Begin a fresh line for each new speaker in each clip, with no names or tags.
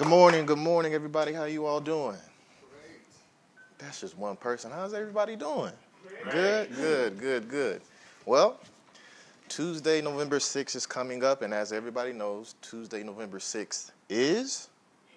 Good morning, good morning, everybody. How you all doing? Great. That's just one person. How's everybody doing? Great. Good, good, good, good. Well, Tuesday, November 6th is coming up, and as everybody knows, Tuesday, November 6th is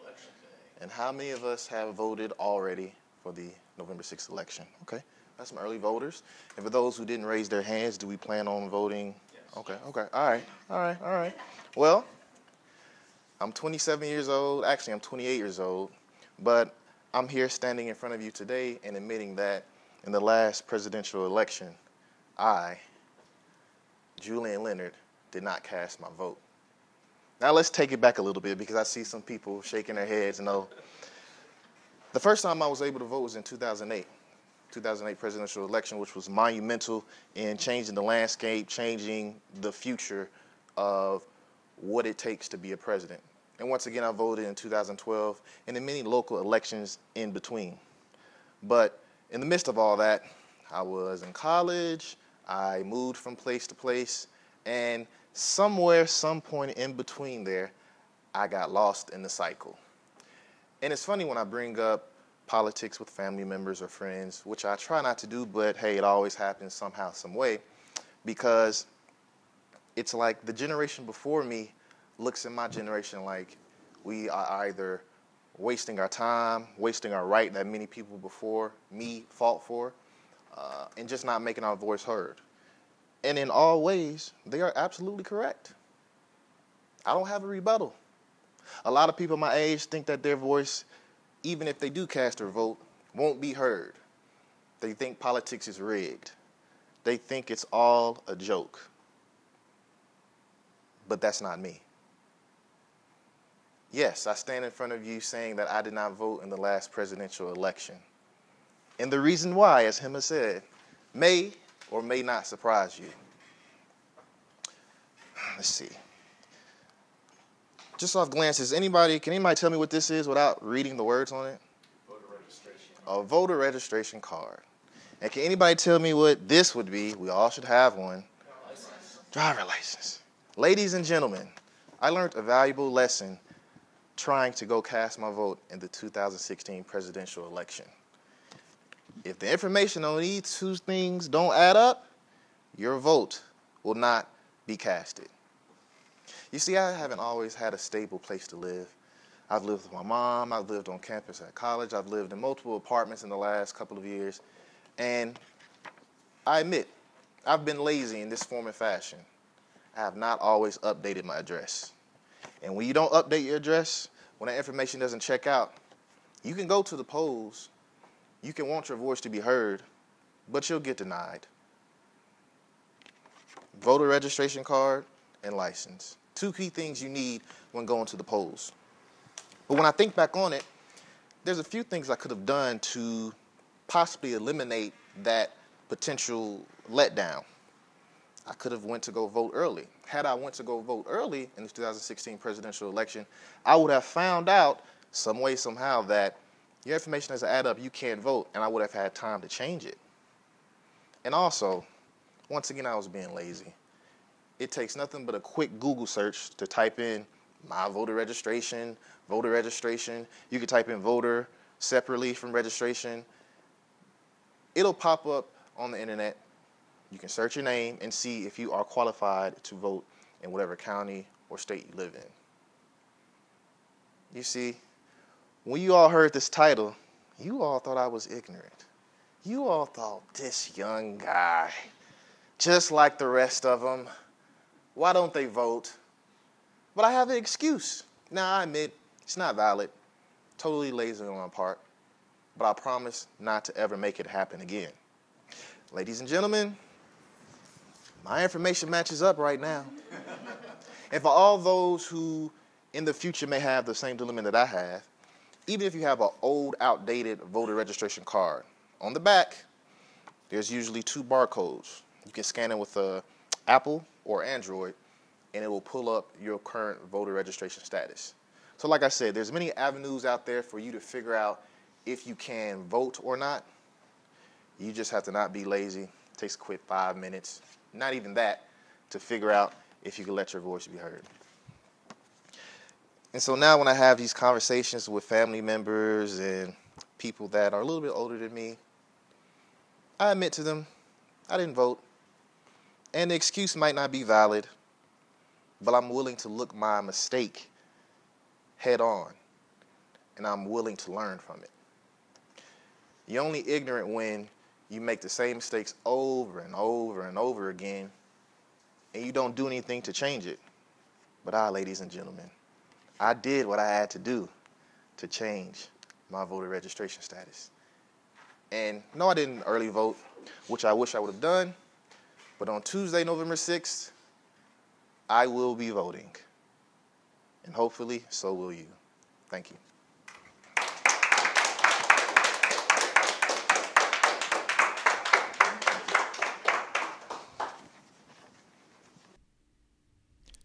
election day.
And how many of us have voted already for the November 6th election? Okay, that's some early voters. And for those who didn't raise their hands, do we plan on voting?
Yes.
Okay, okay, all right, all right, all right. Well, I'm 27 years old. Actually, I'm 28 years old. But I'm here standing in front of you today and admitting that in the last presidential election, I, Julian Leonard, did not cast my vote. Now let's take it back a little bit because I see some people shaking their heads. No. The first time I was able to vote was in 2008. 2008 presidential election, which was monumental in changing the landscape, changing the future of what it takes to be a president. And once again, I voted in 2012 and in many local elections in between. But in the midst of all that, I was in college, I moved from place to place, and somewhere, some point in between there, I got lost in the cycle. And it's funny when I bring up politics with family members or friends, which I try not to do, but hey, it always happens somehow, some way, because it's like the generation before me looks at my generation like we are either wasting our time, wasting our right that many people before me fought for, uh, and just not making our voice heard. And in all ways, they are absolutely correct. I don't have a rebuttal. A lot of people my age think that their voice, even if they do cast their vote, won't be heard. They think politics is rigged. They think it's all a joke but that's not me. Yes, I stand in front of you saying that I did not vote in the last presidential election. And the reason why, as Hema said, may or may not surprise you. Let's see. Just off glances, anybody, can anybody tell me what this is without reading the words on it?
Voter registration.
A voter registration card. And can anybody tell me what this would be? We all should have one.
License.
Driver license. Ladies and gentlemen, I learned a valuable lesson trying to go cast my vote in the 2016 presidential election. If the information on these two things don't add up, your vote will not be casted. You see, I haven't always had a stable place to live. I've lived with my mom, I've lived on campus at college, I've lived in multiple apartments in the last couple of years, and I admit, I've been lazy in this form and fashion. I have not always updated my address. And when you don't update your address, when that information doesn't check out, you can go to the polls, you can want your voice to be heard, but you'll get denied. Voter registration card and license. Two key things you need when going to the polls. But when I think back on it, there's a few things I could have done to possibly eliminate that potential letdown. I could have went to go vote early. Had I went to go vote early in the 2016 presidential election, I would have found out some way, somehow, that your information doesn't add up, you can't vote, and I would have had time to change it. And also, once again, I was being lazy. It takes nothing but a quick Google search to type in my voter registration, voter registration. You could type in voter separately from registration. It'll pop up on the internet you can search your name and see if you are qualified to vote in whatever county or state you live in. You see, when you all heard this title, you all thought I was ignorant. You all thought this young guy, just like the rest of them, why don't they vote? But I have an excuse. Now, I admit it's not valid, totally lazy on my part, but I promise not to ever make it happen again. Ladies and gentlemen, my information matches up right now. and for all those who in the future may have the same dilemma that I have, even if you have an old, outdated voter registration card, on the back, there's usually two barcodes. You can scan it with a Apple or Android, and it will pull up your current voter registration status. So like I said, there's many avenues out there for you to figure out if you can vote or not. You just have to not be lazy. It takes a quick five minutes not even that, to figure out if you can let your voice be heard. And so now when I have these conversations with family members and people that are a little bit older than me, I admit to them, I didn't vote. And the excuse might not be valid, but I'm willing to look my mistake head on and I'm willing to learn from it. You're only ignorant when you make the same mistakes over and over and over again and you don't do anything to change it. But I, ladies and gentlemen, I did what I had to do to change my voter registration status. And no, I didn't early vote, which I wish I would have done. But on Tuesday, November 6th, I will be voting. And hopefully, so will you. Thank you.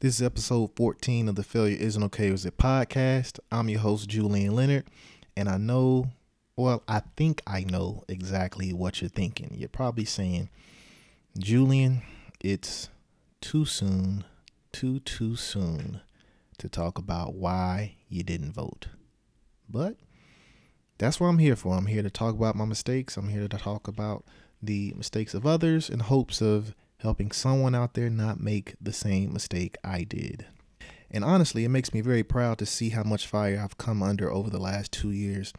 This is episode 14 of the Failure Isn't Okay Is It podcast. I'm your host, Julian Leonard, and I know, well, I think I know exactly what you're thinking. You're probably saying, Julian, it's too soon, too, too soon to talk about why you didn't vote. But that's what I'm here for. I'm here to talk about my mistakes. I'm here to talk about the mistakes of others in hopes of helping someone out there not make the same mistake I did. And honestly, it makes me very proud to see how much fire I've come under over the last two years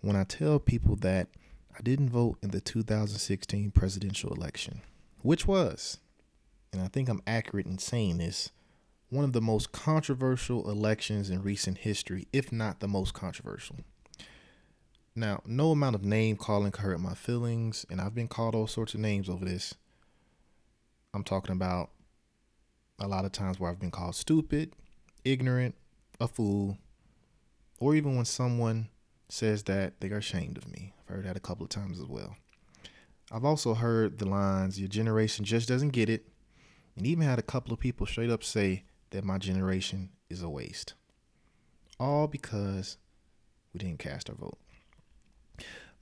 when I tell people that I didn't vote in the 2016 presidential election, which was, and I think I'm accurate in saying this, one of the most controversial elections in recent history, if not the most controversial. Now, no amount of name calling hurt my feelings, and I've been called all sorts of names over this. I'm talking about a lot of times where I've been called stupid, ignorant, a fool, or even when someone says that they are ashamed of me. I've heard that a couple of times as well. I've also heard the lines, your generation just doesn't get it, and even had a couple of people straight up say that my generation is a waste. All because we didn't cast our vote.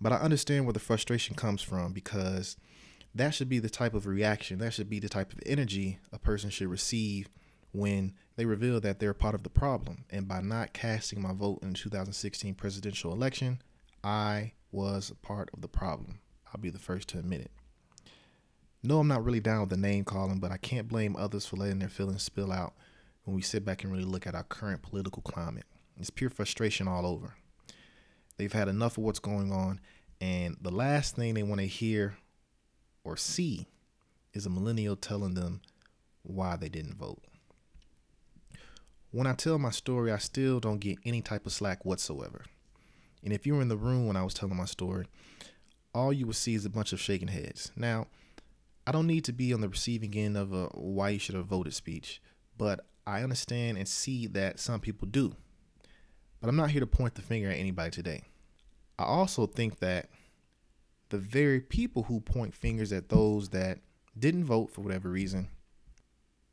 But I understand where the frustration comes from because that should be the type of reaction, that should be the type of energy a person should receive when they reveal that they're part of the problem. And by not casting my vote in the 2016 presidential election, I was part of the problem. I'll be the first to admit it. No, I'm not really down with the name calling, but I can't blame others for letting their feelings spill out when we sit back and really look at our current political climate. It's pure frustration all over. They've had enough of what's going on, and the last thing they want to hear or see is a millennial telling them why they didn't vote. When I tell my story, I still don't get any type of slack whatsoever. And if you were in the room when I was telling my story, all you would see is a bunch of shaking heads. Now, I don't need to be on the receiving end of a why you should have voted speech, but I understand and see that some people do. But I'm not here to point the finger at anybody today. I also think that the very people who point fingers at those that didn't vote for whatever reason,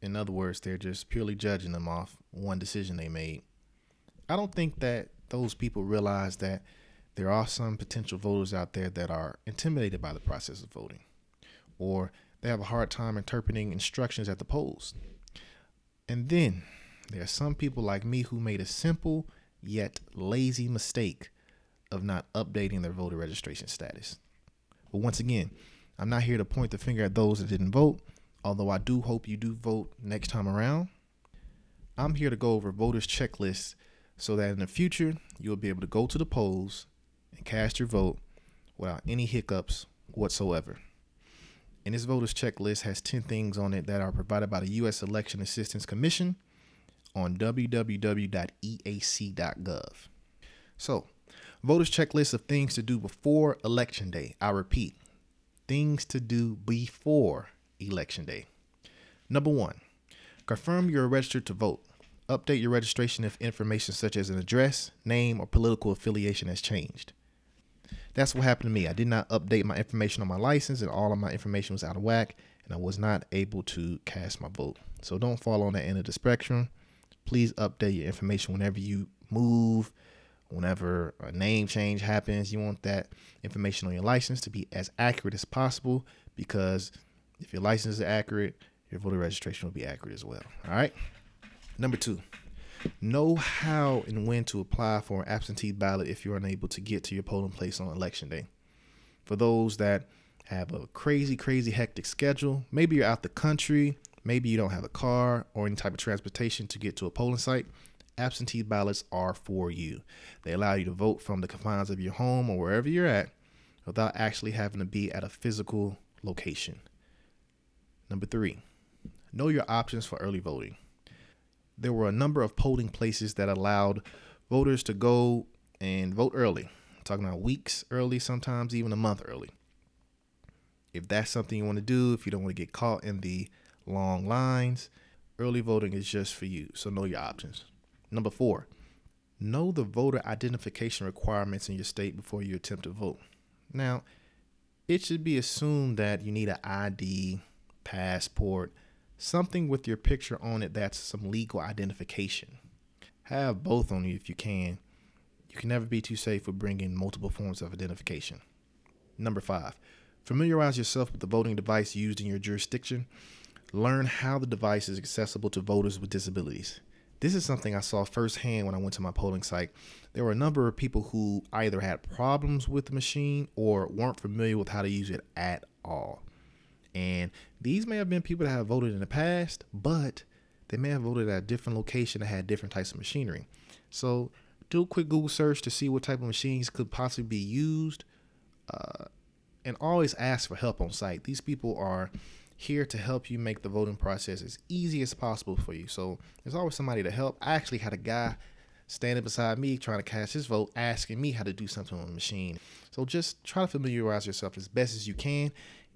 in other words, they're just purely judging them off one decision they made. I don't think that those people realize that there are some potential voters out there that are intimidated by the process of voting, or they have a hard time interpreting instructions at the polls. And then there are some people like me who made a simple yet lazy mistake of not updating their voter registration status. But once again, I'm not here to point the finger at those that didn't vote, although I do hope you do vote next time around. I'm here to go over voters' checklists so that in the future you'll be able to go to the polls and cast your vote without any hiccups whatsoever. And this voters checklist has 10 things on it that are provided by the U.S. Election Assistance Commission on www.eac.gov. So, voters checklist of things to do before election day. I repeat, things to do before election day. Number 1, confirm you're registered to vote. Update your registration if information such as an address, name, or political affiliation has changed. That's what happened to me. I did not update my information on my license, and all of my information was out of whack, and I was not able to cast my vote. So don't fall on that end of the spectrum. Please update your information whenever you move, whenever a name change happens. You want that information on your license to be as accurate as possible because if your license is accurate, your voter registration will be accurate as well. All right. Number two, Know how and when to apply for an absentee ballot if you're unable to get to your polling place on election day. For those that have a crazy, crazy hectic schedule, maybe you're out the country, maybe you don't have a car or any type of transportation to get to a polling site, absentee ballots are for you. They allow you to vote from the confines of your home or wherever you're at without actually having to be at a physical location. Number three, know your options for early voting. There were a number of polling places that allowed voters to go and vote early. I'm talking about weeks early, sometimes even a month early. If that's something you want to do, if you don't want to get caught in the long lines, early voting is just for you. So know your options. Number four, know the voter identification requirements in your state before you attempt to vote. Now, it should be assumed that you need an ID, passport, something with your picture on it that's some legal identification. Have both on you if you can. You can never be too safe with bringing multiple forms of identification. Number five, familiarize yourself with the voting device used in your jurisdiction. Learn how the device is accessible to voters with disabilities. This is something I saw firsthand when I went to my polling site. There were a number of people who either had problems with the machine or weren't familiar with how to use it at all. And these may have been people that have voted in the past, but they may have voted at a different location that had different types of machinery. So do a quick Google search to see what type of machines could possibly be used. Uh, and always ask for help on site. These people are here to help you make the voting process as easy as possible for you. So there's always somebody to help. I actually had a guy standing beside me trying to cast his vote, asking me how to do something on the machine. So just try to familiarize yourself as best as you can.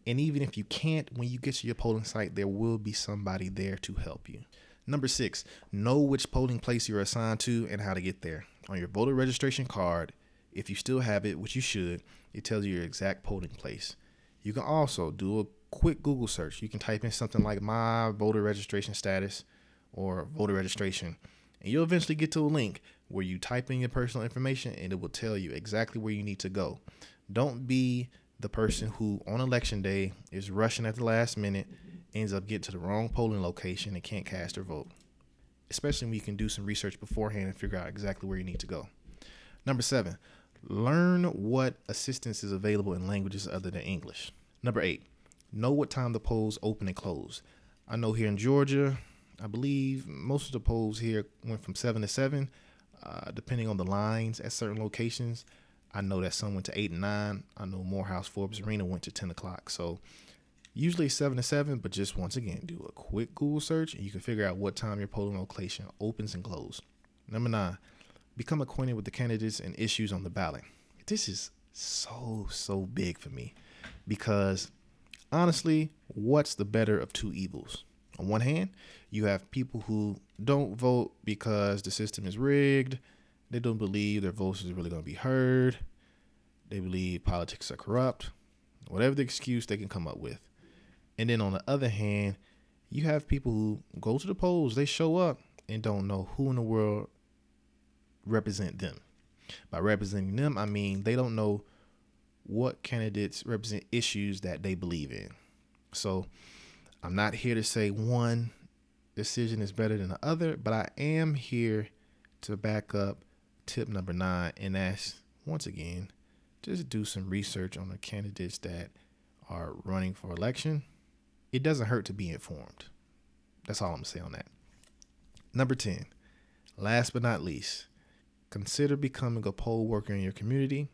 And even if you can't, when you get to your polling site, there will be somebody there to help you. Number six, know which polling place you're assigned to and how to get there. On your voter registration card, if you still have it, which you should, it tells you your exact polling place. You can also do a quick Google search. You can type in something like my voter registration status or voter registration, and you'll eventually get to a link where you type in your personal information and it will tell you exactly where you need to go. Don't be the person who on election day is rushing at the last minute, ends up getting to the wrong polling location and can't cast their vote. Especially when you can do some research beforehand and figure out exactly where you need to go. Number seven, learn what assistance is available in languages other than English. Number eight, know what time the polls open and close. I know here in Georgia, I believe most of the polls here went from seven to seven, uh, depending on the lines at certain locations. I know that some went to eight and nine. I know Morehouse Forbes Arena went to ten o'clock. So usually seven to seven, but just once again, do a quick Google search and you can figure out what time your polling location opens and closes. Number nine, become acquainted with the candidates and issues on the ballot. This is so so big for me because honestly, what's the better of two evils? On one hand, you have people who don't vote because the system is rigged. They don't believe their voice is really going to be heard. They believe politics are corrupt. Whatever the excuse they can come up with. And then on the other hand, you have people who go to the polls, they show up and don't know who in the world represent them. By representing them, I mean they don't know what candidates represent issues that they believe in. So I'm not here to say one decision is better than the other, but I am here to back up tip number nine, and that's once again, just do some research on the candidates that are running for election. It doesn't hurt to be informed. That's all I'm gonna say on that. Number 10, last but not least, consider becoming a poll worker in your community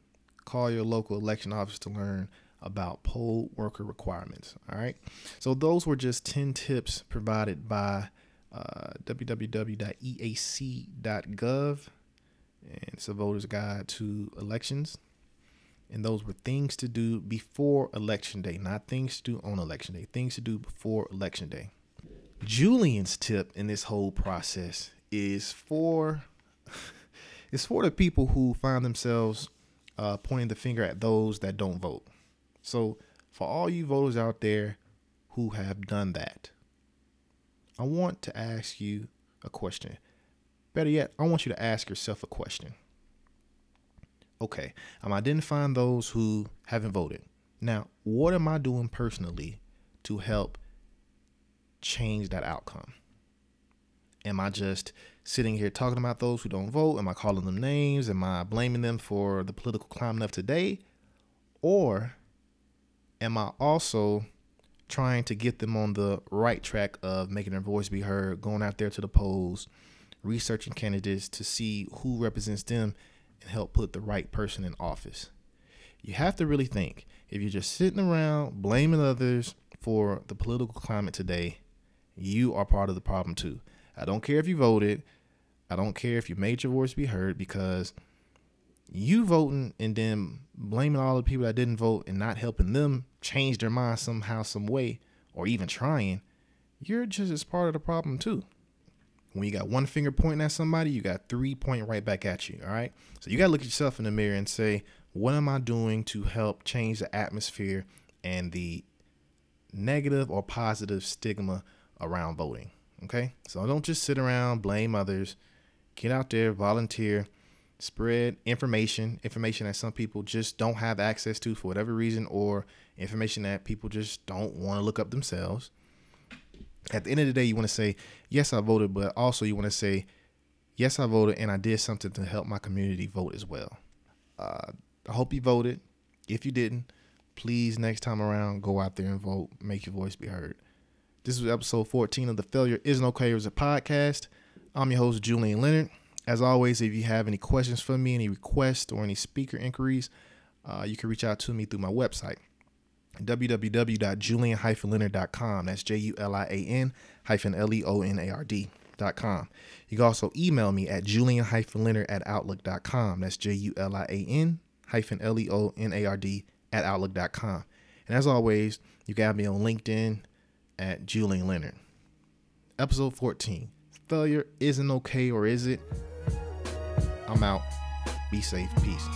call your local election office to learn about poll worker requirements. All right. So those were just 10 tips provided by uh, www.eac.gov. And it's a voter's guide to elections. And those were things to do before election day, not things to do on election day, things to do before election day. Julian's tip in this whole process is for it's for the people who find themselves uh, pointing the finger at those that don't vote. So, for all you voters out there who have done that, I want to ask you a question. Better yet, I want you to ask yourself a question. Okay, I'm identifying those who haven't voted. Now, what am I doing personally to help change that outcome? Am I just sitting here talking about those who don't vote? Am I calling them names? Am I blaming them for the political climate of today? Or am I also trying to get them on the right track of making their voice be heard, going out there to the polls, researching candidates to see who represents them and help put the right person in office? You have to really think if you're just sitting around blaming others for the political climate today, you are part of the problem too. I don't care if you voted. I don't care if you made your voice be heard because you voting and then blaming all the people that didn't vote and not helping them change their mind somehow, some way, or even trying, you're just as part of the problem too. When you got one finger pointing at somebody, you got three pointing right back at you. All right. So you got to look at yourself in the mirror and say, what am I doing to help change the atmosphere and the negative or positive stigma around voting? Okay. So don't just sit around, blame others. Get out there, volunteer, spread information, information that some people just don't have access to for whatever reason, or information that people just don't want to look up themselves. At the end of the day, you want to say, yes, I voted, but also you want to say, yes, I voted and I did something to help my community vote as well. Uh, I hope you voted. If you didn't, please next time around, go out there and vote. Make your voice be heard. This was episode 14 of the Failure Isn't Okay as a podcast. I'm your host, Julian Leonard. As always, if you have any questions for me, any requests, or any speaker inquiries, uh, you can reach out to me through my website, www.julian-leonard.com. That's J-U-L-I-A-N hyphen L-E-O-N-A-R-D.com. You can also email me at julian-leonard at outlook.com. That's J-U-L-I-A-N hyphen L-E-O-N-A-R-D at outlook.com. And as always, you can me on LinkedIn at Julian Leonard. Episode 14. Failure isn't okay, or is it? I'm out. Be safe. Peace.